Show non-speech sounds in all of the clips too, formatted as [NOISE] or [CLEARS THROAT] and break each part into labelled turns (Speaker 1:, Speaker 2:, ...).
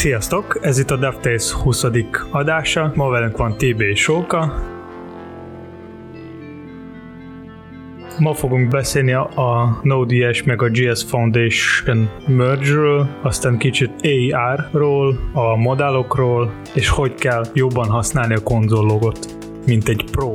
Speaker 1: Sziasztok! Ez itt a DevTales 20. adása. Ma velünk van TB és Sóka. Ma fogunk beszélni a Node.js meg a JS Foundation merge-ről, aztán kicsit AR-ról, a modellokról, és hogy kell jobban használni a konzollogot, mint egy pro.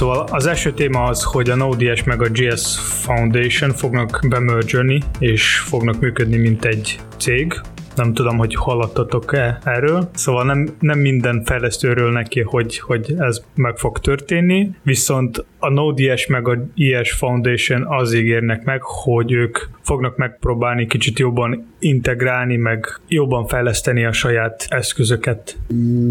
Speaker 1: Szóval az első téma az, hogy a Node.js meg a JS Foundation fognak bemergerni, és fognak működni mint egy cég, nem tudom, hogy hallottatok-e erről. Szóval nem, nem minden fejlesztőről neki, hogy, hogy ez meg fog történni, viszont a Node.js meg a IS Foundation az ígérnek meg, hogy ők fognak megpróbálni kicsit jobban integrálni, meg jobban fejleszteni a saját eszközöket.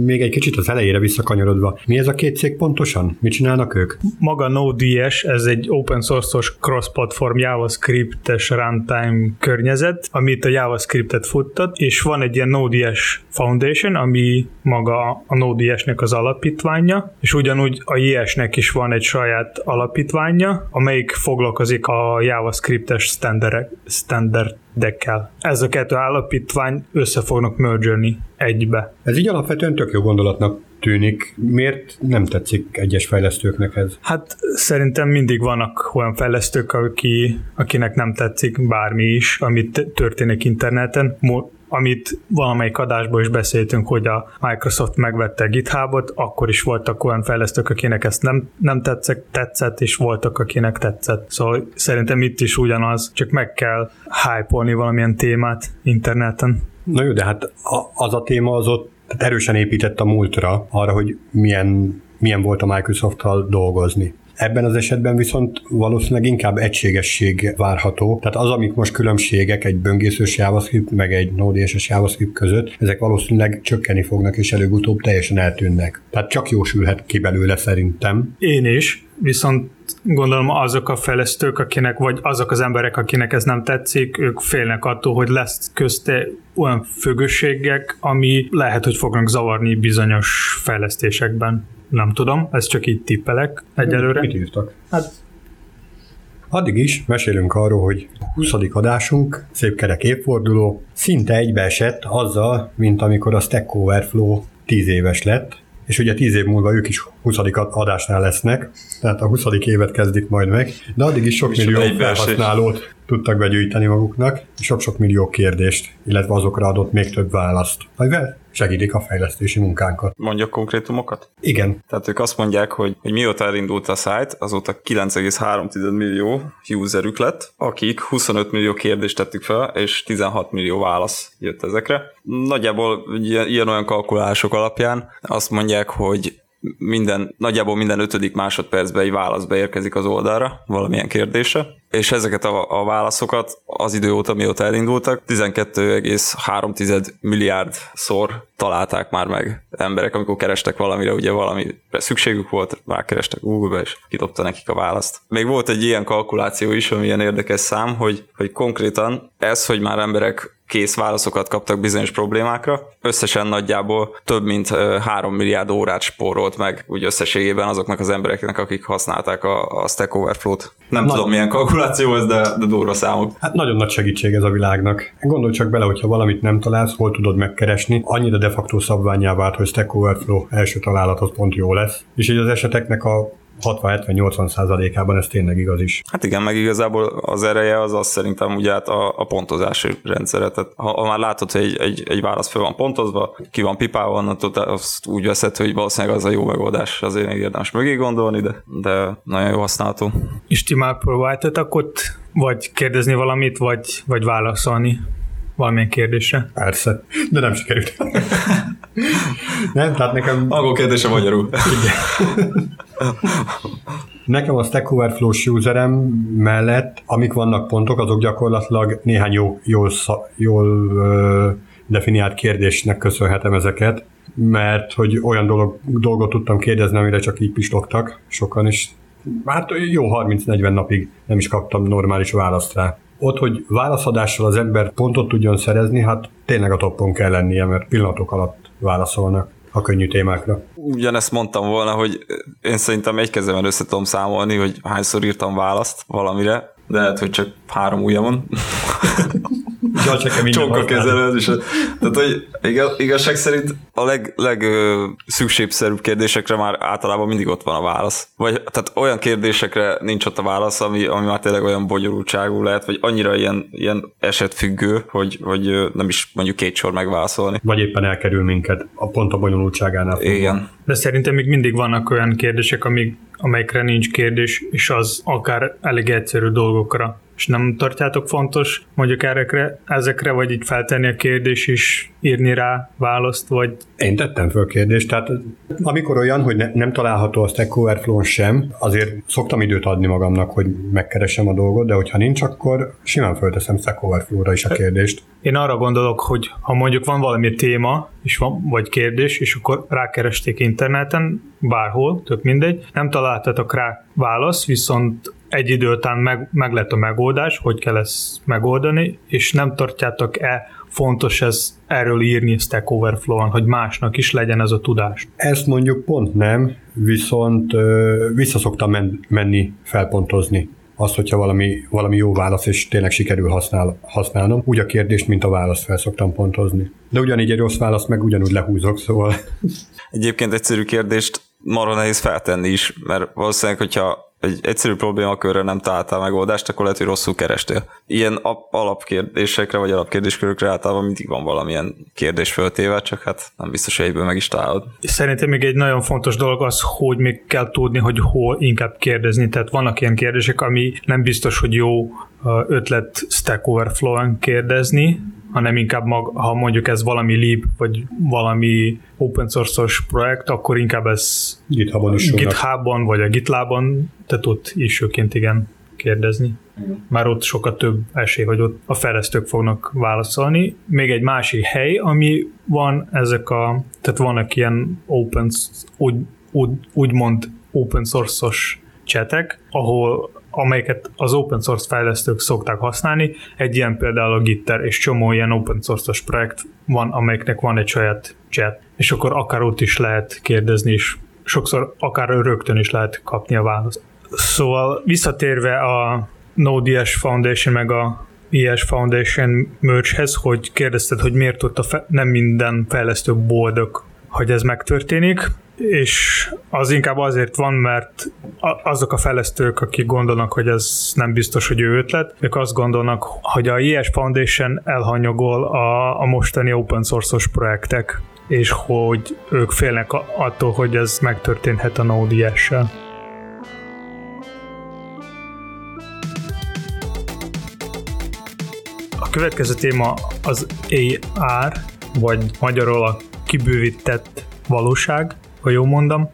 Speaker 2: Még egy kicsit az elejére visszakanyarodva. Mi ez a két cég pontosan? Mit csinálnak ők?
Speaker 1: Maga Node.js, ez egy open source-os cross-platform JavaScript-es runtime környezet, amit a JavaScript-et futtat, és van egy ilyen Node.js Foundation, ami maga a Node.js-nek az alapítványa, és ugyanúgy a JS-nek is van egy saját alapítványa, amelyik foglalkozik a JavaScript-es standard, standardekkel. Ez a kettő alapítvány össze fognak mergerni egybe.
Speaker 2: Ez így alapvetően tök jó gondolatnak tűnik. Miért nem tetszik egyes fejlesztőknek ez?
Speaker 1: Hát szerintem mindig vannak olyan fejlesztők, aki, akinek nem tetszik bármi is, amit történik interneten amit valamelyik adásban is beszéltünk, hogy a Microsoft megvette GitHubot, akkor is voltak olyan fejlesztők, akinek ezt nem, nem tetszett, tetszett, és voltak, akinek tetszett. Szóval szerintem itt is ugyanaz, csak meg kell hype valamilyen témát interneten.
Speaker 2: Na jó, de hát az a téma az ott tehát erősen épített a múltra, arra, hogy milyen, milyen volt a Microsoft-tal dolgozni. Ebben az esetben viszont valószínűleg inkább egységesség várható. Tehát az, amik most különbségek egy böngészős JavaScript meg egy Node.js JavaScript között, ezek valószínűleg csökkenni fognak, és előbb-utóbb teljesen eltűnnek. Tehát csak jósülhet ki belőle szerintem.
Speaker 1: Én is, viszont gondolom azok a fejlesztők, akinek, vagy azok az emberek, akinek ez nem tetszik, ők félnek attól, hogy lesz közte olyan függőségek, ami lehet, hogy fognak zavarni bizonyos fejlesztésekben. Nem tudom, ez csak így tippelek egyelőre.
Speaker 2: Mit írtak? Hát Addig is mesélünk arról, hogy 20. adásunk, szép kerek évforduló, szinte egybeesett azzal, mint amikor a Stack Overflow 10 éves lett, és ugye 10 év múlva ők is 20. adásnál lesznek, tehát a 20. évet kezdik majd meg, de addig is sok millió felhasználót tudtak begyűjteni maguknak, és sok-sok millió kérdést, illetve azokra adott még több választ. Amivel segítik a fejlesztési munkánkat.
Speaker 3: Mondjak konkrétumokat?
Speaker 2: Igen.
Speaker 3: Tehát ők azt mondják, hogy, hogy mióta elindult a site, azóta 9,3 millió userük lett, akik 25 millió kérdést tettük fel, és 16 millió válasz jött ezekre. Nagyjából ilyen-olyan kalkulások alapján azt mondják, hogy minden, nagyjából minden ötödik másodpercben egy válasz beérkezik az oldalra valamilyen kérdése, és ezeket a, a válaszokat az idő óta, mióta elindultak, 12,3 milliárd szor találták már meg emberek, amikor kerestek valamire, ugye valamire szükségük volt, rákerestek Google-be, és kidobta nekik a választ. Még volt egy ilyen kalkuláció is, ami ilyen érdekes szám, hogy, hogy konkrétan ez, hogy már emberek kész válaszokat kaptak bizonyos problémákra. Összesen nagyjából több mint 3 milliárd órát spórolt meg úgy összességében azoknak az embereknek, akik használták a, a Stack Overflow-t. Nem Nagyon tudom, milyen kalkuláció ez, de, de durva számok.
Speaker 2: Hát nagyon nagy segítség ez a világnak. Gondolj csak bele, hogyha valamit nem találsz, hol tudod megkeresni. Annyira de facto szabványá vált, hogy Stack Overflow első találat az pont jó lesz. És így az eseteknek a 60-70-80 százalékában ez tényleg igaz is.
Speaker 3: Hát igen, meg igazából az ereje az az szerintem ugye hát a, a pontozási rendszere. Tehát ha, ha már látod, hogy egy, egy, egy válasz fel van pontozva, ki van pipálva, onnantól azt úgy veszed, hogy valószínűleg az a jó megoldás, azért még érdemes mögé gondolni, de, de nagyon jó használható.
Speaker 1: És ti már próbáltatok ott vagy kérdezni valamit, vagy, vagy válaszolni valamilyen kérdésre?
Speaker 2: Persze, de nem sikerült. [LAUGHS] nem, tehát nekem...
Speaker 3: Angol kérdése magyarul. Igen.
Speaker 2: Nekem a Stack overflow userem mellett, amik vannak pontok, azok gyakorlatilag néhány jó, jól, jól ö, definiált kérdésnek köszönhetem ezeket, mert hogy olyan dolog, dolgot tudtam kérdezni, amire csak így pislogtak sokan, is. hát jó 30-40 napig nem is kaptam normális választ rá. Ott, hogy válaszadással az ember pontot tudjon szerezni, hát tényleg a toppon kell lennie, mert pillanatok alatt válaszolnak. a könnyű témákra.
Speaker 3: Ugyanezt mondtam volna, hogy én szerintem egy kezemben össze tudom számolni, hogy hányszor írtam választ valamire, de lehet, hogy csak három ujjamon. [LAUGHS] Csonka kezelőd, és tehát, hogy igazság szerint a leg, leg szükségszerűbb kérdésekre már általában mindig ott van a válasz. Vagy tehát olyan kérdésekre nincs ott a válasz, ami, ami már tényleg olyan bonyolultságú lehet, vagy annyira ilyen, ilyen esetfüggő, hogy, hogy nem is mondjuk két sor megválaszolni.
Speaker 2: Vagy éppen elkerül minket a pont a bonyolultságánál.
Speaker 3: Fogva. Igen.
Speaker 1: De szerintem még mindig vannak olyan kérdések, amik, amelyekre nincs kérdés, és az akár elég egyszerű dolgokra és nem tartjátok fontos mondjuk erre, ezekre, vagy így feltenni a kérdés is, írni rá választ, vagy...
Speaker 2: Én tettem föl kérdést, tehát amikor olyan, hogy ne, nem található a Stack Overflow sem, azért szoktam időt adni magamnak, hogy megkeresem a dolgot, de hogyha nincs, akkor simán fölteszem Stack Overflow-ra is a kérdést.
Speaker 1: Én arra gondolok, hogy ha mondjuk van valami téma, és van, vagy kérdés, és akkor rákeresték interneten, bárhol, tök mindegy, nem találtatok rá választ, viszont egy idő után meg, meg lett a megoldás, hogy kell ezt megoldani, és nem tartjátok-e fontos ez erről írni Stack Overflow-on, hogy másnak is legyen ez a tudás?
Speaker 2: Ezt mondjuk pont nem, viszont ö, visszaszoktam men- menni felpontozni azt, hogyha valami, valami jó válasz, és tényleg sikerül használ, használnom, úgy a kérdést, mint a választ fel szoktam pontozni. De ugyanígy egy rossz választ meg ugyanúgy lehúzok, szóval...
Speaker 3: Egyébként egyszerű kérdést marha nehéz feltenni is, mert valószínűleg, hogyha egy egyszerű problémakörre nem találtál megoldást, akkor lehet, hogy rosszul kerestél. Ilyen alapkérdésekre vagy alapkérdéskörökre általában mindig van valamilyen kérdés föltéve, csak hát nem biztos, hogy egyből meg is találod.
Speaker 1: Szerintem még egy nagyon fontos dolog az, hogy még kell tudni, hogy hol inkább kérdezni. Tehát vannak ilyen kérdések, ami nem biztos, hogy jó ötlet Stack Overflow-on kérdezni, hanem inkább mag, ha mondjuk ez valami lib, vagy valami open source-os projekt, akkor inkább ez
Speaker 2: GitHubon is
Speaker 1: GitHubon, vagy a GitLabon, tehát ott is főként igen kérdezni. Már ott sokkal több esély, hogy ott a fejlesztők fognak válaszolni. Még egy másik hely, ami van ezek a, tehát vannak ilyen open, úgy, úgy, úgymond open source-os csetek, ahol amelyeket az open source fejlesztők szokták használni. Egy ilyen például a Gitter, és csomó ilyen open source-os projekt van, amelyeknek van egy saját chat, és akkor akár ott is lehet kérdezni, és sokszor akár rögtön is lehet kapni a választ. Szóval visszatérve a Node.js Foundation meg a ES Foundation merge hogy kérdezted, hogy miért ott a fe- nem minden fejlesztő boldog, hogy ez megtörténik és az inkább azért van, mert azok a fejlesztők, akik gondolnak, hogy ez nem biztos, hogy ő ötlet, ők azt gondolnak, hogy a IS Foundation elhanyagol a, a mostani open source-os projektek, és hogy ők félnek attól, hogy ez megtörténhet a Node.js-sel. A következő téma az AR, vagy magyarul a kibővített valóság ha jól mondom.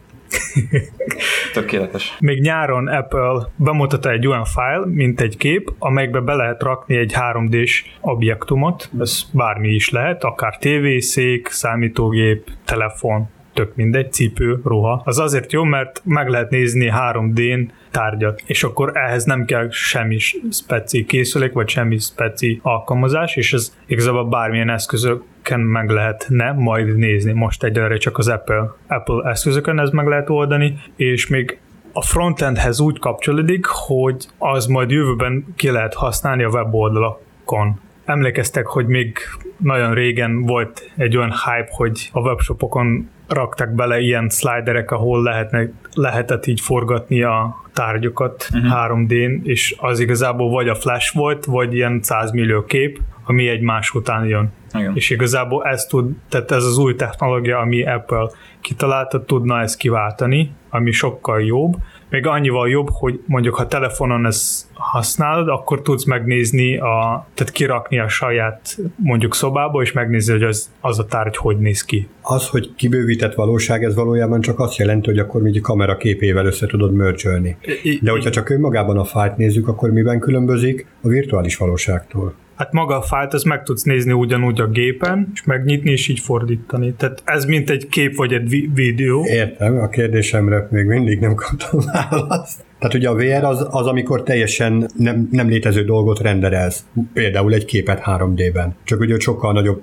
Speaker 3: Tökéletes.
Speaker 1: Még nyáron Apple bemutatta egy olyan file, mint egy kép, amelybe be lehet rakni egy 3D-s objektumot, ez bármi is lehet, akár tévészék, számítógép, telefon, tök mindegy, cipő, ruha. Az azért jó, mert meg lehet nézni 3D-n tárgyat, és akkor ehhez nem kell semmi speci készülék, vagy semmi speci alkalmazás, és ez igazából bármilyen eszközöken meg lehetne majd nézni. Most egyelőre csak az Apple, Apple eszközökön ez meg lehet oldani, és még a frontendhez úgy kapcsolódik, hogy az majd jövőben ki lehet használni a weboldalakon. Emlékeztek, hogy még nagyon régen volt egy olyan hype, hogy a webshopokon raktak bele ilyen sliderek, ahol lehetne, lehetett így forgatni a tárgyakat uh-huh. Mhm. 3D-n, és az igazából vagy a flash volt, vagy ilyen 100 millió kép, ami egymás után jön. Igen. És igazából ez tud, tehát ez az új technológia, ami Apple kitalálta, tudna ezt kiváltani, ami sokkal jobb, még annyival jobb, hogy mondjuk ha telefonon ezt használod, akkor tudsz megnézni, a, tehát kirakni a saját mondjuk szobába, és megnézni, hogy az, az a tárgy hogy néz ki.
Speaker 2: Az, hogy kibővített valóság, ez valójában csak azt jelenti, hogy akkor még a kamera képével össze tudod mörcsölni. De hogyha csak önmagában a fájt nézzük, akkor miben különbözik a virtuális valóságtól?
Speaker 1: Hát maga a fájlt, azt meg tudsz nézni ugyanúgy a gépen, és megnyitni, és így fordítani. Tehát ez mint egy kép vagy egy vi- videó.
Speaker 2: Értem, a kérdésemre még mindig nem kaptam választ. Tehát ugye a VR az, az amikor teljesen nem, nem létező dolgot renderelsz. Például egy képet 3D-ben. Csak ugye sokkal nagyobb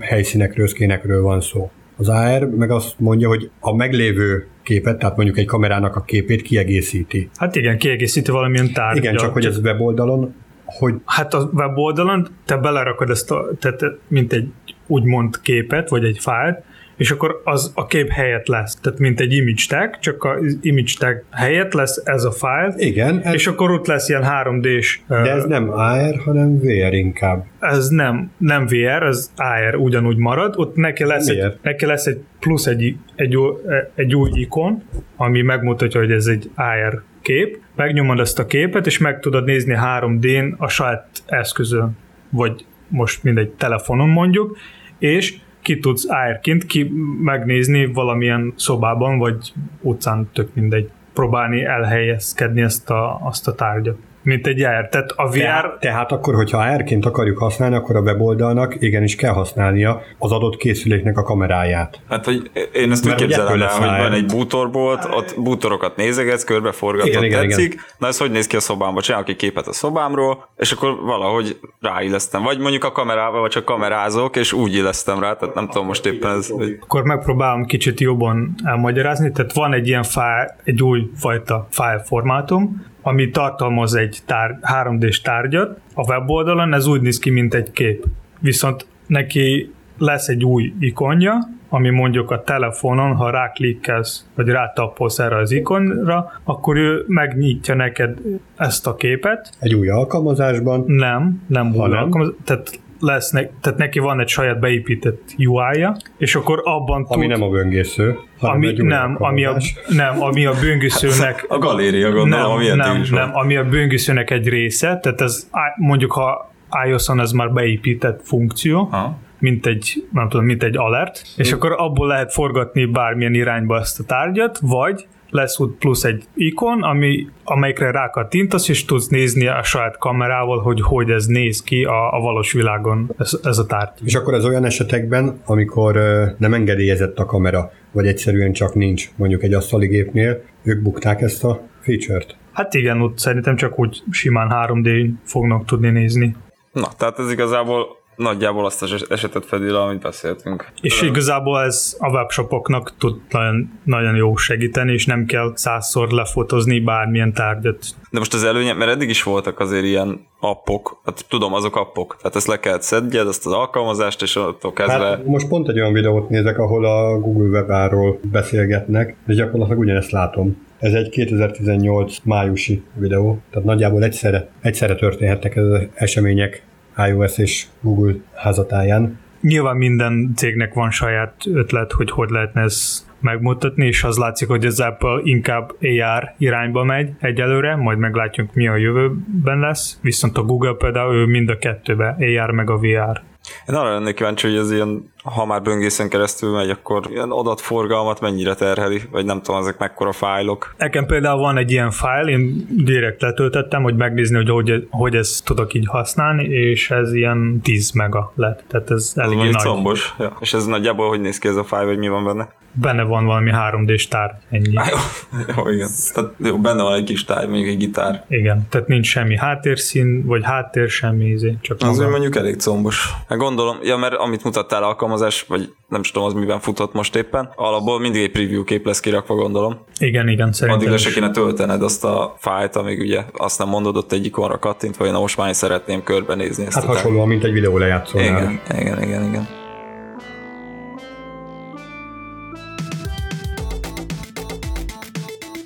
Speaker 2: helyszínekről, szkénekről van szó. Az AR meg azt mondja, hogy a meglévő képet, tehát mondjuk egy kamerának a képét kiegészíti.
Speaker 1: Hát igen, kiegészíti valamilyen tárgyat.
Speaker 2: Igen, csak hogy ez weboldalon, hogy
Speaker 1: Hát a weboldalon te belerakod ezt a, tehát mint egy úgymond képet, vagy egy fájlt, és akkor az a kép helyett lesz. Tehát mint egy image tag, csak az image tag helyett lesz ez a fájl,
Speaker 2: igen, ez,
Speaker 1: és akkor ott lesz ilyen 3D-s...
Speaker 2: de ez nem AR, hanem VR inkább.
Speaker 1: Ez nem, nem VR, ez AR ugyanúgy marad, ott neki lesz, egy, neki lesz egy plusz egy, egy, új- egy új ikon, ami megmutatja, hogy ez egy AR kép, megnyomod ezt a képet, és meg tudod nézni 3D-n a saját eszközön, vagy most mindegy telefonon mondjuk, és ki tudsz AR-ként ki megnézni valamilyen szobában, vagy utcán, tök mindegy, próbálni elhelyezkedni ezt a, azt a tárgyat. Mint egy AR. Tehát a VR...
Speaker 2: Tehát, tehát akkor, hogyha AR-ként akarjuk használni, akkor a weboldalnak igenis kell használnia az adott készüléknek a kameráját.
Speaker 3: Hát, hogy én ezt úgy
Speaker 2: Mert ugye
Speaker 3: képzelem el, hogy van egy bútorbolt, ott bútorokat nézegetsz, körbeforgatod,
Speaker 2: Igen, igen,
Speaker 3: tetszik. Na ez hogy néz ki a szobámba? Csinálok egy képet a szobámról, és akkor valahogy ráillesztem. Vagy mondjuk a kamerával, vagy csak kamerázok, és úgy illesztem rá, tehát nem tudom most éppen ez, hogy
Speaker 1: akkor megpróbálom kicsit jobban elmagyarázni. Tehát van egy ilyen fájl, egy új fajta file formátum, ami tartalmaz egy tár, 3D-s tárgyat. A weboldalon ez úgy néz ki, mint egy kép. Viszont neki lesz egy új ikonja, ami mondjuk a telefonon, ha ráklikkelsz, vagy rátappolsz erre az ikonra, akkor ő megnyitja neked ezt a képet,
Speaker 2: Egy új alkalmazásban,
Speaker 1: nem, nem
Speaker 2: Ha
Speaker 1: új
Speaker 2: nem?
Speaker 1: alkalmaz, tehát lesz ne, tehát neki van egy saját beépített UI-ja, és akkor abban
Speaker 2: ami
Speaker 1: tud,
Speaker 2: nem a böngésző,
Speaker 1: ami, nem, ami a, nem, ami a böngészőnek [LAUGHS]
Speaker 3: a galéria gondolom, ami
Speaker 1: nem, nem,
Speaker 3: is
Speaker 1: nem, ami a böngészőnek egy része, tehát ez mondjuk ha iOS-on ez már beépített funkció,
Speaker 3: Aha.
Speaker 1: mint egy, nem tudom, mint egy alert, és akkor abból lehet forgatni bármilyen irányba ezt a tárgyat, vagy lesz ott plusz egy ikon, ami, amelyikre rákattintasz, és tudsz nézni a saját kamerával, hogy hogy ez néz ki a, a valós világon, ez, ez a tárgy.
Speaker 2: És akkor ez olyan esetekben, amikor nem engedélyezett a kamera, vagy egyszerűen csak nincs mondjuk egy asztali gépnél, ők bukták ezt a feature-t.
Speaker 1: Hát igen, ott szerintem csak úgy simán 3D fognak tudni nézni.
Speaker 3: Na, tehát ez igazából nagyjából azt az esetet fedi le, amit beszéltünk.
Speaker 1: És igazából ez a webshopoknak tud nagyon, nagyon jó segíteni, és nem kell százszor lefotozni bármilyen tárgyat.
Speaker 3: De most az előnye, mert eddig is voltak azért ilyen appok, hát tudom, azok appok, tehát ezt le kellett szedjed, ezt az alkalmazást, és attól kezdve...
Speaker 2: Hát most pont egy olyan videót nézek, ahol a Google webáról beszélgetnek, és gyakorlatilag ugyanezt látom. Ez egy 2018 májusi videó, tehát nagyjából egyszerre, egyszerre történhettek ez az események iOS és Google házatáján.
Speaker 1: Nyilván minden cégnek van saját ötlet, hogy hogy lehetne ezt megmutatni, és az látszik, hogy az Apple inkább AR irányba megy egyelőre, majd meglátjuk mi a jövőben lesz, viszont a Google például ő mind a kettőbe, AR meg a VR.
Speaker 3: Én arra lennék kíváncsi, hogy ez ilyen, ha már böngészen keresztül megy, akkor ilyen adatforgalmat mennyire terheli, vagy nem tudom, ezek mekkora fájlok.
Speaker 1: Nekem például van egy ilyen fájl, én direkt letöltöttem, hogy megnézni, hogy hogy, hogy ezt tudok így használni, és ez ilyen 10 mega lett, tehát ez
Speaker 3: mondjuk
Speaker 1: nagy.
Speaker 3: combos. Ja. És ez nagyjából hogy néz ki ez a fájl, vagy mi van benne?
Speaker 1: Benne van valami 3D-s tárgy, ennyi.
Speaker 3: Á, jó, [LAUGHS] jó, igen. Tehát jó, benne van egy kis táj, mondjuk egy gitár.
Speaker 1: Igen, tehát nincs semmi háttérszín, vagy háttér, semmi izé, csak
Speaker 3: Az
Speaker 1: maga.
Speaker 3: úgy mondjuk elég combos. Hát gondolom, ja, mert amit mutattál alkalmazás, vagy nem is tudom, az miben futott most éppen, alapból mindig egy preview kép lesz kirakva, gondolom.
Speaker 1: Igen, igen, szerintem
Speaker 3: Addig se kéne töltened azt a fájlt, amíg ugye azt nem mondod ott egy ikonra kattintva, hogy na most már szeretném körbenézni ezt
Speaker 2: Hát hasonlóan, mint egy videó lejátszónál.
Speaker 3: Igen, igen, igen, igen.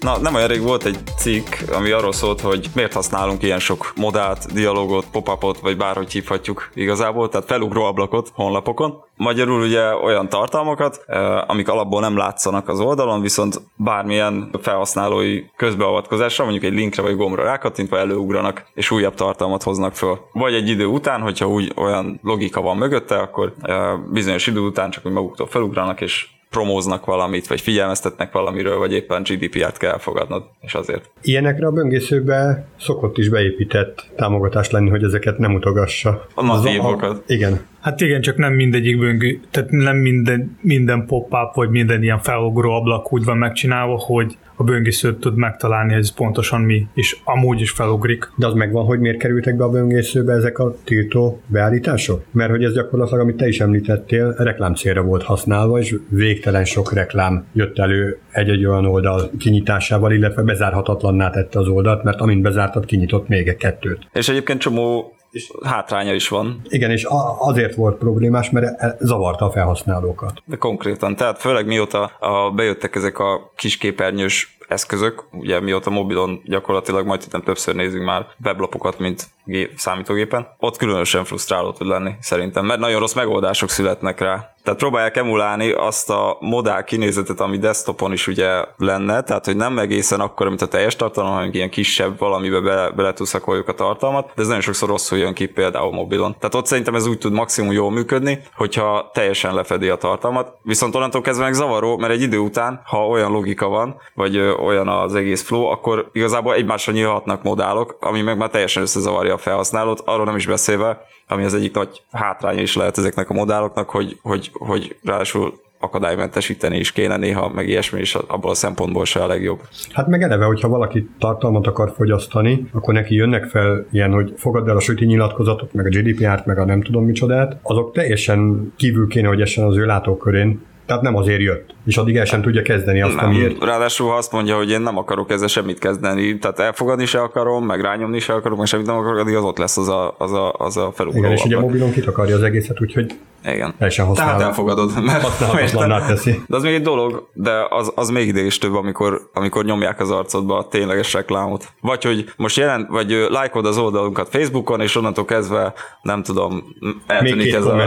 Speaker 3: Na, nem olyan rég volt egy cikk, ami arról szólt, hogy miért használunk ilyen sok modált, dialogot, pop-upot, vagy bárhogy hívhatjuk igazából, tehát felugró ablakot honlapokon. Magyarul ugye olyan tartalmakat, eh, amik alapból nem látszanak az oldalon, viszont bármilyen felhasználói közbeavatkozásra, mondjuk egy linkre vagy gombra rákattintva előugranak, és újabb tartalmat hoznak föl. Vagy egy idő után, hogyha úgy olyan logika van mögötte, akkor eh, bizonyos idő után csak úgy maguktól felugranak, és promóznak valamit, vagy figyelmeztetnek valamiről, vagy éppen GDPR-t kell elfogadnod, és azért.
Speaker 2: Ilyenekre a böngészőbe szokott is beépített támogatás lenni, hogy ezeket nem utogassa.
Speaker 3: A natívokat.
Speaker 2: Igen.
Speaker 1: Hát igen, csak nem mindegyik böngő, tehát nem minden, minden pop-up, vagy minden ilyen felugró ablak úgy van megcsinálva, hogy a böngészőt tud megtalálni, hogy ez pontosan mi, és amúgy is felugrik.
Speaker 2: De az megvan, hogy miért kerültek be a böngészőbe ezek a tiltó beállítások? Mert hogy ez gyakorlatilag, amit te is említettél, reklám célra volt használva, és végtelen sok reklám jött elő egy-egy olyan oldal kinyitásával, illetve bezárhatatlanná tette az oldalt, mert amint bezártad, kinyitott még egy kettőt.
Speaker 3: És egyébként csomó és hátránya is van.
Speaker 2: Igen, és azért volt problémás, mert e- zavarta a felhasználókat.
Speaker 3: De konkrétan, tehát főleg mióta a, bejöttek ezek a kisképernyős eszközök, ugye mióta mobilon gyakorlatilag majd itt többször nézünk már weblapokat, mint gép, számítógépen, ott különösen frusztráló tud lenni szerintem, mert nagyon rossz megoldások születnek rá. Tehát próbálják emulálni azt a modál kinézetet, ami desktopon is ugye lenne, tehát hogy nem egészen akkor, mint a teljes tartalom, hanem ilyen kisebb valamibe bele, beletuszakoljuk a tartalmat, de ez nagyon sokszor rosszul jön ki például mobilon. Tehát ott szerintem ez úgy tud maximum jól működni, hogyha teljesen lefedi a tartalmat. Viszont onnantól kezdve meg zavaró, mert egy idő után, ha olyan logika van, vagy olyan az egész flow, akkor igazából egymásra nyílhatnak modálok, ami meg már teljesen összezavarja a felhasználót, arról nem is beszélve, ami az egyik nagy hátránya is lehet ezeknek a modáloknak, hogy, hogy, hogy ráadásul akadálymentesíteni is kéne néha, meg ilyesmi is abból a szempontból se a legjobb.
Speaker 2: Hát meg eleve, hogyha valaki tartalmat akar fogyasztani, akkor neki jönnek fel ilyen, hogy fogadd el a süti nyilatkozatot, meg a GDPR-t, meg a nem tudom micsodát, azok teljesen kívül kéne, hogy essen az ő látókörén, tehát nem azért jött, és addig el sem tudja kezdeni azt,
Speaker 3: nem,
Speaker 2: amiért.
Speaker 3: Ráadásul ha azt mondja, hogy én nem akarok ezzel semmit kezdeni, tehát elfogadni se akarom, meg rányomni se akarom, meg semmit nem akarok, addig az ott lesz az a, az a, az a felugró.
Speaker 2: Igen, és ugye a mobilon kit akarja az egészet, úgyhogy
Speaker 3: igen.
Speaker 2: Teljesen használ.
Speaker 3: Tehát elfogadod.
Speaker 2: Mert teszi.
Speaker 3: De az még egy dolog, de az, az még idő is több, amikor, amikor nyomják az arcodba a tényleges reklámot. Vagy hogy most jelent, vagy lájkod az oldalunkat Facebookon, és onnantól kezdve nem tudom, eltűnik ez a... [LAUGHS]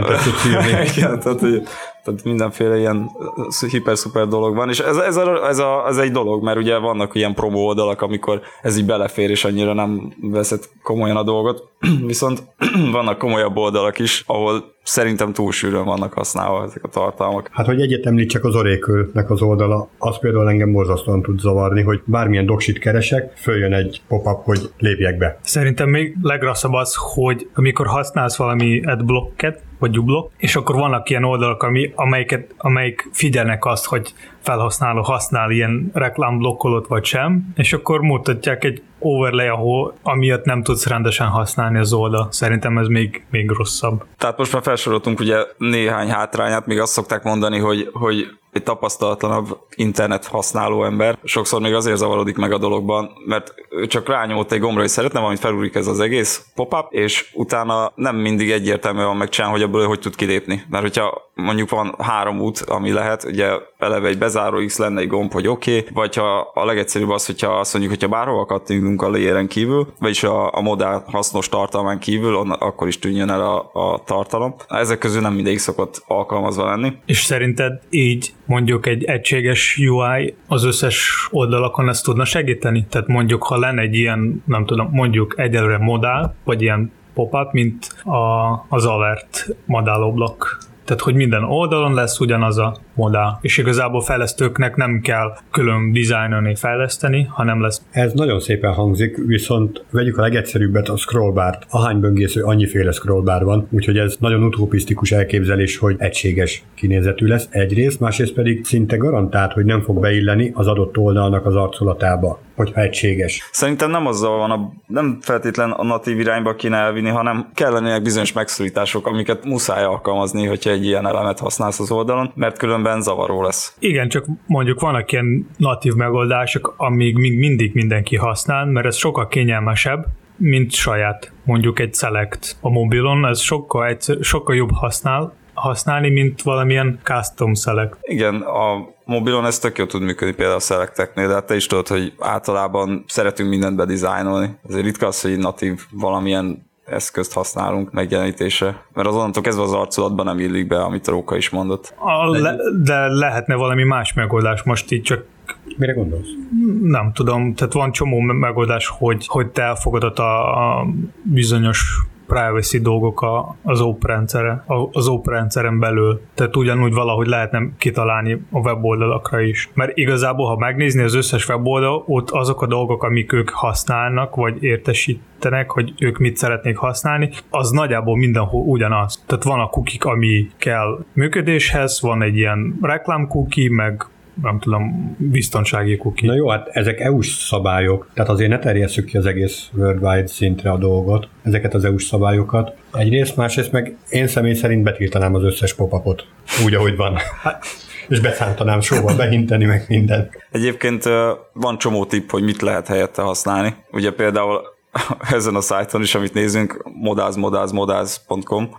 Speaker 3: Igen, tehát, hogy, tehát mindenféle ilyen hiper-szuper dolog van, és ez, ez, a, ez, a, ez egy dolog, mert ugye vannak ilyen promó oldalak, amikor ez így belefér, és annyira nem veszed komolyan a dolgot, [CLEARS THROAT] viszont [CLEARS THROAT] vannak komolyabb oldalak is, ahol szerintem túl sűrűn vannak használva ezek a tartalmak.
Speaker 2: Hát, hogy egyet említsek az Oracle-nek az oldala, az például engem borzasztóan tud zavarni, hogy bármilyen doksit keresek, följön egy pop-up, hogy lépjek be.
Speaker 1: Szerintem még legrosszabb az, hogy amikor használsz valami adblocket, vagy ublok, és akkor vannak ilyen oldalak, ami, amelyiket, amelyik figyelnek azt, hogy felhasználó használ ilyen reklámblokkolót vagy sem, és akkor mutatják egy overlay, ahol amiatt nem tudsz rendesen használni az oldal. Szerintem ez még, még rosszabb.
Speaker 3: Tehát most már felsoroltunk ugye néhány hátrányát, még azt szokták mondani, hogy, hogy egy tapasztalatlanabb internet használó ember sokszor még azért zavarodik meg a dologban, mert ő csak rányomott egy gombra, hogy szeretne valamit felúrik ez az egész pop-up, és utána nem mindig egyértelmű van megcsinálni, hogy ebből hogy tud kilépni. Mert hogyha mondjuk van három út, ami lehet, ugye eleve egy bezáró X lenne egy gomb, hogy oké, okay, vagy ha a legegyszerűbb az, hogyha azt mondjuk, hogyha bárhova kattintunk a layeren kívül, vagyis a, a modell hasznos tartalmán kívül, akkor is tűnjön el a, a tartalom. Ezek közül nem mindig szokott alkalmazva lenni.
Speaker 1: És szerinted így mondjuk egy egységes UI az összes oldalakon ezt tudna segíteni? Tehát mondjuk, ha lenne egy ilyen, nem tudom, mondjuk egyelőre modál, vagy ilyen pop-up, mint a, az alert modálóblok tehát hogy minden oldalon lesz ugyanaz a modell, és igazából fejlesztőknek nem kell külön dizájnolni, fejleszteni, hanem lesz.
Speaker 2: Ez nagyon szépen hangzik, viszont vegyük a legegyszerűbbet, a scrollbárt. Ahány böngésző, annyiféle scrollbár van, úgyhogy ez nagyon utopisztikus elképzelés, hogy egységes kinézetű lesz egyrészt, másrészt pedig szinte garantált, hogy nem fog beilleni az adott oldalnak az arculatába hogyha egységes.
Speaker 3: Szerintem nem azzal van, a, nem feltétlen a natív irányba kéne elvinni, hanem kellenének bizonyos megszorítások, amiket muszáj alkalmazni, hogyha egy ilyen elemet használsz az oldalon, mert különben zavaró lesz.
Speaker 1: Igen, csak mondjuk vannak ilyen natív megoldások, amíg még mindig mindenki használ, mert ez sokkal kényelmesebb, mint saját, mondjuk egy Select a mobilon, ez sokkal, egy, sokkal jobb használ, használni, mint valamilyen custom select.
Speaker 3: Igen, a mobilon ez tök jó tud működni például a selecteknél, de hát te is tudod, hogy általában szeretünk mindent bedizájnolni. Ezért ritka az, hogy natív valamilyen eszközt használunk megjelenítésre, mert azonnantól kezdve az arculatban nem illik be, amit a Róka is mondott.
Speaker 1: A le, de lehetne valami más megoldás, most így csak
Speaker 2: Mire gondolsz?
Speaker 1: Nem tudom, tehát van csomó megoldás, hogy, hogy te elfogadod a, a bizonyos privacy dolgok a, az OP rendszere, az OP rendszeren belül. Tehát ugyanúgy valahogy lehetne kitalálni a weboldalakra is. Mert igazából, ha megnézni az összes weboldal, ott azok a dolgok, amik ők használnak, vagy értesítenek, hogy ők mit szeretnék használni, az nagyjából mindenhol ugyanaz. Tehát van a kukik, ami kell működéshez, van egy ilyen reklám kuki, meg nem tudom, biztonsági kuki.
Speaker 2: Na jó, hát ezek EU-s szabályok, tehát azért ne terjesszük ki az egész worldwide szintre a dolgot, ezeket az EU-s szabályokat. Egyrészt, másrészt meg én személy szerint betiltanám az összes pop úgy, ahogy van. Hát, és beszántanám sóval behinteni, meg minden.
Speaker 3: Egyébként van csomó tipp, hogy mit lehet helyette használni. Ugye például [LAUGHS] ezen a szájton is, amit nézünk, modáz,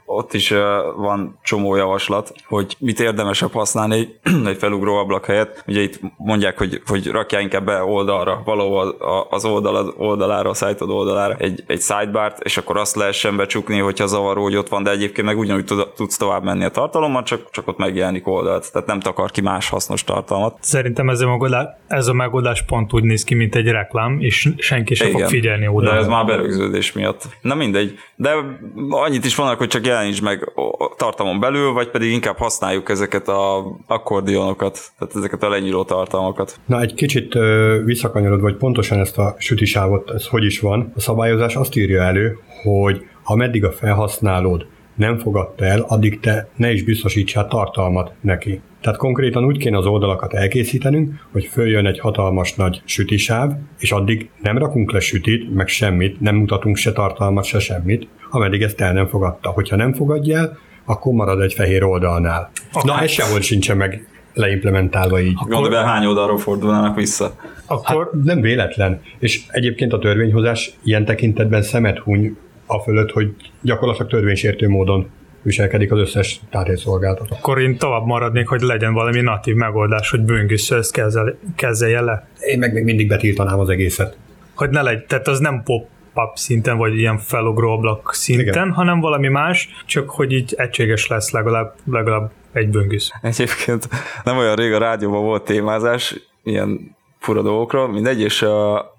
Speaker 3: ott is van csomó javaslat, hogy mit érdemesebb használni egy, [CLEARS THROAT] egy felugró ablak helyett. Ugye itt mondják, hogy, hogy rakjál inkább be oldalra, valahol az oldal, oldalára, a szájtod oldalára egy, egy sidebart, és akkor azt lehessen becsukni, hogyha zavaró, hogy ott van, de egyébként meg ugyanúgy tudsz tovább menni a tartalommal, csak, csak ott megjelenik oldalt. Tehát nem takar ki más hasznos tartalmat.
Speaker 1: Szerintem ez a megoldás, ez a megoldás pont úgy néz ki, mint egy reklám, és senki sem Igen. fog figyelni oda
Speaker 3: ez már berögződés miatt. Na mindegy, de annyit is vannak, hogy csak jeleníts meg tartalmon belül, vagy pedig inkább használjuk ezeket a akkordionokat, tehát ezeket a lenyíló tartalmakat.
Speaker 2: Na egy kicsit uh, visszakanyarod, vagy pontosan ezt a sütisávot, ez hogy is van. A szabályozás azt írja elő, hogy ameddig a felhasználód nem fogadta el, addig te ne is biztosítsál tartalmat neki. Tehát konkrétan úgy kéne az oldalakat elkészítenünk, hogy följön egy hatalmas nagy sütisáv, és addig nem rakunk le sütit, meg semmit, nem mutatunk se tartalmat, se semmit, ameddig ezt el nem fogadta. Hogyha nem fogadja el, akkor marad egy fehér oldalnál. Okay. Na, ez sehol sincsen meg leimplementálva így.
Speaker 3: Gondolj el, hány oldalról fordulnának vissza.
Speaker 2: Akkor... Hát nem véletlen. És egyébként a törvényhozás ilyen tekintetben szemet huny a fölött, hogy gyakorlatilag törvénysértő módon viselkedik az összes tárhelyszolgáltató.
Speaker 1: Akkor én tovább maradnék, hogy legyen valami natív megoldás, hogy böngésző ezt kezel, kezelje le.
Speaker 2: Én meg még mindig betiltanám az egészet.
Speaker 1: Hogy ne legyen, tehát az nem pop up szinten, vagy ilyen felugró ablak szinten, Igen. hanem valami más, csak hogy így egységes lesz legalább, legalább egy böngésző.
Speaker 3: Egyébként nem olyan rég a rádióban volt témázás, ilyen fura dolgokról, mindegy, és uh,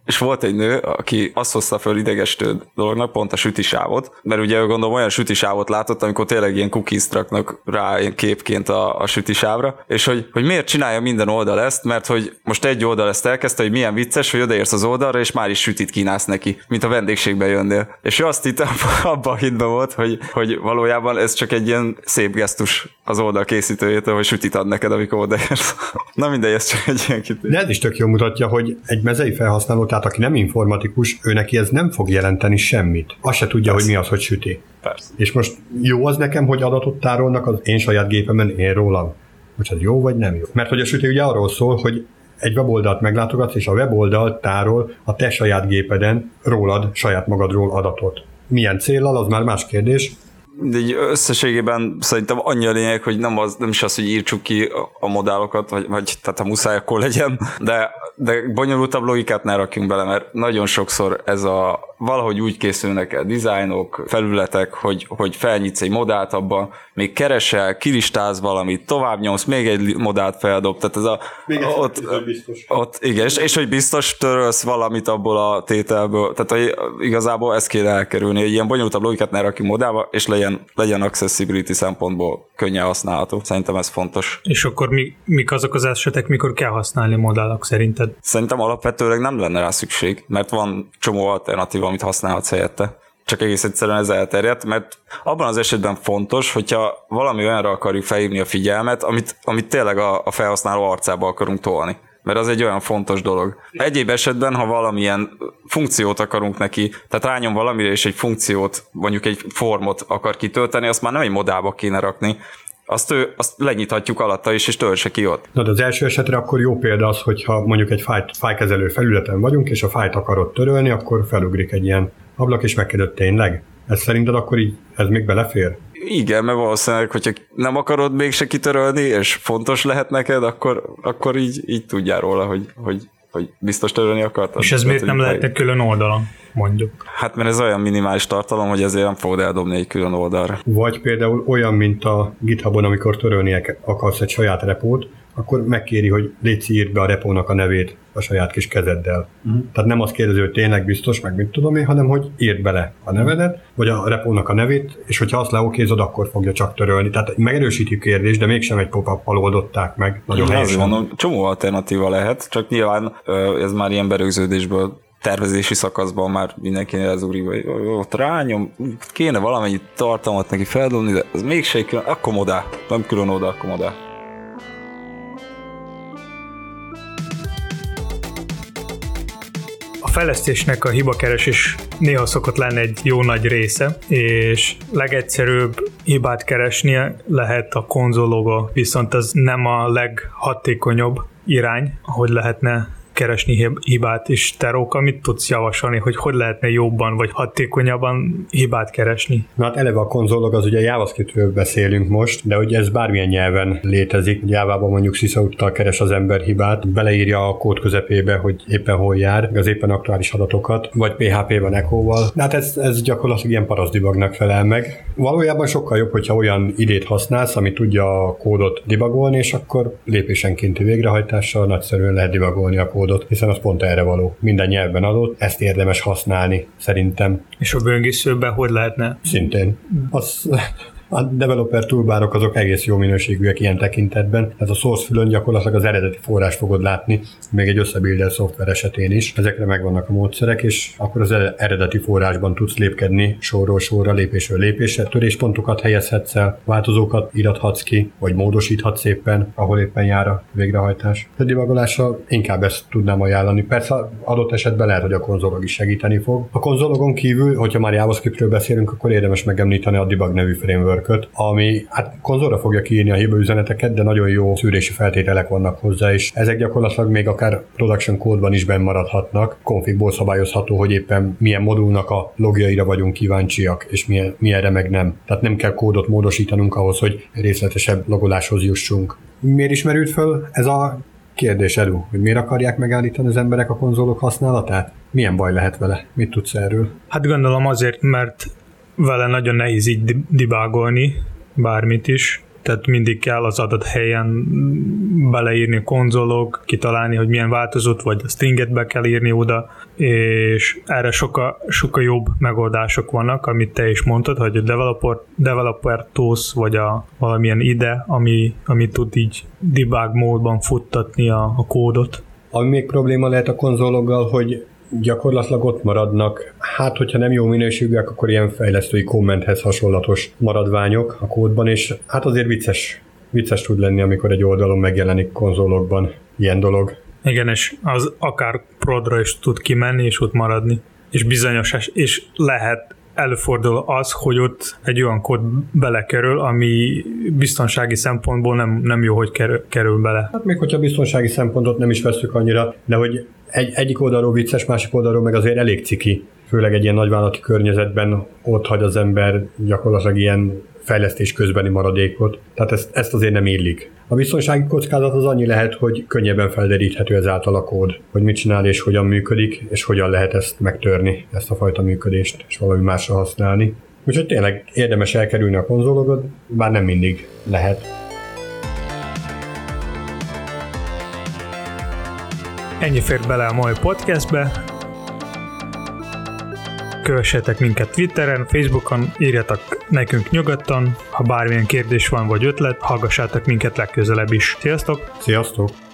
Speaker 3: és volt egy nő, aki azt hozta föl idegesítő dolognak, pont a sütisávot, mert ugye gondolom olyan sütisávot látott, amikor tényleg ilyen cookies raknak rá ilyen képként a, a sütisávra, és hogy, hogy miért csinálja minden oldal ezt, mert hogy most egy oldal ezt elkezdte, hogy milyen vicces, hogy odaérsz az oldalra, és már is sütit kínálsz neki, mint a vendégségbe jönnél. És ő azt itt abban a hitben volt, hogy, hogy valójában ez csak egy ilyen szép gesztus az oldal készítőjétől, hogy sütit ad neked, amikor odaérsz. [LAUGHS] Na mindegy, ez csak egy ilyen
Speaker 2: kitű. De ez is tök jól mutatja, hogy egy mezei felhasználó tehát aki nem informatikus, ő neki ez nem fog jelenteni semmit. Azt se tudja, Persze. hogy mi az, hogy süti.
Speaker 3: Persze.
Speaker 2: És most jó az nekem, hogy adatot tárolnak az én saját gépemen én rólam. Most ez jó vagy nem jó? Mert hogy a süti ugye arról szól, hogy egy weboldalt meglátogatsz, és a weboldal tárol a te saját gépeden rólad, saját magadról adatot. Milyen célral, az már más kérdés,
Speaker 3: de egy összességében szerintem annyi a lényeg, hogy nem, az, nem is az, hogy írtsuk ki a modellokat, vagy, vagy tehát ha muszáj, akkor legyen, de, de bonyolultabb logikát ne rakjunk bele, mert nagyon sokszor ez a valahogy úgy készülnek el dizájnok, felületek, hogy, hogy felnyitsz egy modált abban, még keresel, kilistáz valamit, tovább nyomsz, még egy modált feldob, tehát ez a...
Speaker 2: Még ott, biztos.
Speaker 3: ott, igen, és, és hogy biztos törölsz valamit abból a tételből, tehát hogy igazából ezt kéne elkerülni, hogy ilyen bonyolultabb logikát ne rakjunk modálba, és legyen, legyen accessibility szempontból könnyen használható. Szerintem ez fontos.
Speaker 1: És akkor mi, mik azok az esetek, mikor kell használni modálok szerinted?
Speaker 3: Szerintem alapvetőleg nem lenne rá szükség, mert van csomó alternatíva amit használhatsz helyette. Csak egész egyszerűen ez elterjedt, mert abban az esetben fontos, hogyha valami olyanra akarjuk felhívni a figyelmet, amit, amit tényleg a, a felhasználó arcába akarunk tolni mert az egy olyan fontos dolog. Egyéb esetben, ha valamilyen funkciót akarunk neki, tehát rányom valamire, és egy funkciót, mondjuk egy formot akar kitölteni, azt már nem egy modába kéne rakni, azt, ő, azt lenyithatjuk alatta is, és törse ki ott.
Speaker 2: Na, de az első esetre akkor jó példa az, hogyha mondjuk egy fájt, fájkezelő felületen vagyunk, és a fájt akarod törölni, akkor felugrik egy ilyen ablak, és megkérdött tényleg. Ez szerinted akkor így, ez még belefér?
Speaker 3: Igen, mert valószínűleg, hogyha nem akarod mégse kitörölni, és fontos lehet neked, akkor, akkor így, így tudjál róla, hogy, hogy, hogy biztos törölni akartad.
Speaker 1: És ez miért nem lehetne külön oldalon? Mondjuk.
Speaker 3: Hát mert ez olyan minimális tartalom, hogy ezért nem fogod eldobni egy külön oldalra.
Speaker 2: Vagy például olyan, mint a GitHubon, amikor törölni akarsz egy saját repót, akkor megkéri, hogy légy írd be a repónak a nevét a saját kis kezeddel. Uh-huh. Tehát nem azt kérdezi, hogy tényleg biztos, meg mit tudom én, hanem hogy írd bele a nevedet, vagy a repónak a nevét, és hogyha azt leokézod, akkor fogja csak törölni. Tehát megerősíti kérdés, de mégsem egy pop oldották meg. Nagyon helyesen.
Speaker 3: mondom, csomó alternatíva lehet, csak nyilván ez már ilyen berögződésből tervezési szakaszban már mindenki az úri, hogy ott rányom, kéne valamennyi tartalmat neki feldobni, de ez mégse külön, akkor modá, nem külön oda, akkor modá.
Speaker 1: A fejlesztésnek a hibakeresés néha szokott lenni egy jó nagy része, és legegyszerűbb hibát keresnie lehet a konzologa, viszont az nem a leghatékonyabb irány, ahogy lehetne keresni hibát, és te Róka, mit tudsz javasolni, hogy hogy lehetne jobban vagy hatékonyabban hibát keresni?
Speaker 2: Na hát eleve a konzolog az ugye JavaScriptről beszélünk most, de hogy ez bármilyen nyelven létezik. Jávában mondjuk Sysautal keres az ember hibát, beleírja a kód közepébe, hogy éppen hol jár, az éppen aktuális adatokat, vagy PHP-ben Echo-val. Hát ez, ez gyakorlatilag ilyen paraszdibagnak felel meg. Valójában sokkal jobb, hogyha olyan idét használsz, ami tudja a kódot debugolni, és akkor lépésenkénti végrehajtással nagyszerűen lehet debugolni a kódot kódot, hiszen az pont erre való. Minden nyelven adott, ezt érdemes használni, szerintem.
Speaker 1: És a böngészőben hogy lehetne?
Speaker 2: Szintén. Az, a developer toolbarok azok egész jó minőségűek ilyen tekintetben, tehát a source fülön gyakorlatilag az eredeti forrás fogod látni, még egy összebuilder szoftver esetén is. Ezekre megvannak a módszerek, és akkor az eredeti forrásban tudsz lépkedni sorról sorra, lépésről lépésre, töréspontokat helyezhetsz el, változókat irathatsz ki, vagy módosíthatsz éppen, ahol éppen jár a végrehajtás. A debugolásra inkább ezt tudnám ajánlani. Persze adott esetben lehet, hogy a konzolog is segíteni fog. A konzologon kívül, hogyha már JavaScriptről beszélünk, akkor érdemes megemlíteni a debug nevű framework framework ami hát konzolra fogja kiírni a hibaüzeneteket, de nagyon jó szűrési feltételek vannak hozzá, és ezek gyakorlatilag még akár production kódban is benn maradhatnak. Configból szabályozható, hogy éppen milyen modulnak a logjaira vagyunk kíváncsiak, és milyen, milyenre meg nem. Tehát nem kell kódot módosítanunk ahhoz, hogy részletesebb logoláshoz jussunk. Miért ismerült föl ez a kérdés, Edu, hogy miért akarják megállítani az emberek a konzolok használatát? Milyen baj lehet vele? Mit tudsz erről?
Speaker 1: Hát gondolom azért, mert vele nagyon nehéz így dibágolni bármit is, tehát mindig kell az adott helyen beleírni konzolok, kitalálni, hogy milyen változót, vagy a stringet be kell írni oda, és erre sokkal, sokkal jobb megoldások vannak, amit te is mondtad, hogy a developer, developer tools, vagy a valamilyen ide, ami, ami tud így debug módban futtatni a, a kódot.
Speaker 2: Ami még probléma lehet a konzologgal, hogy gyakorlatilag ott maradnak, hát hogyha nem jó minőségűek, akkor ilyen fejlesztői kommenthez hasonlatos maradványok a kódban, és hát azért vicces, vicces tud lenni, amikor egy oldalon megjelenik konzolokban ilyen dolog.
Speaker 1: Igen, és az akár prodra is tud kimenni, és ott maradni. És bizonyos, és lehet előfordul az, hogy ott egy olyan kód belekerül, ami biztonsági szempontból nem, nem jó, hogy kerül, kerül bele.
Speaker 2: Hát még hogyha biztonsági szempontot nem is veszük annyira, de hogy egy, egyik oldalról vicces, másik oldalról meg azért elég ciki, főleg egy ilyen nagyvállalati környezetben ott hagy az ember gyakorlatilag ilyen fejlesztés közbeni maradékot, tehát ezt, ezt azért nem illik. A biztonsági kockázat az annyi lehet, hogy könnyebben felderíthető ezáltal a kód, hogy mit csinál és hogyan működik, és hogyan lehet ezt megtörni, ezt a fajta működést, és valami másra használni. Úgyhogy tényleg érdemes elkerülni a konzolokat, bár nem mindig lehet.
Speaker 1: Ennyi fért bele a mai podcastbe. Kövessetek minket Twitteren, Facebookon, írjatok nekünk nyugodtan, ha bármilyen kérdés van vagy ötlet, hallgassátok minket legközelebb is. Sziasztok!
Speaker 2: Sziasztok!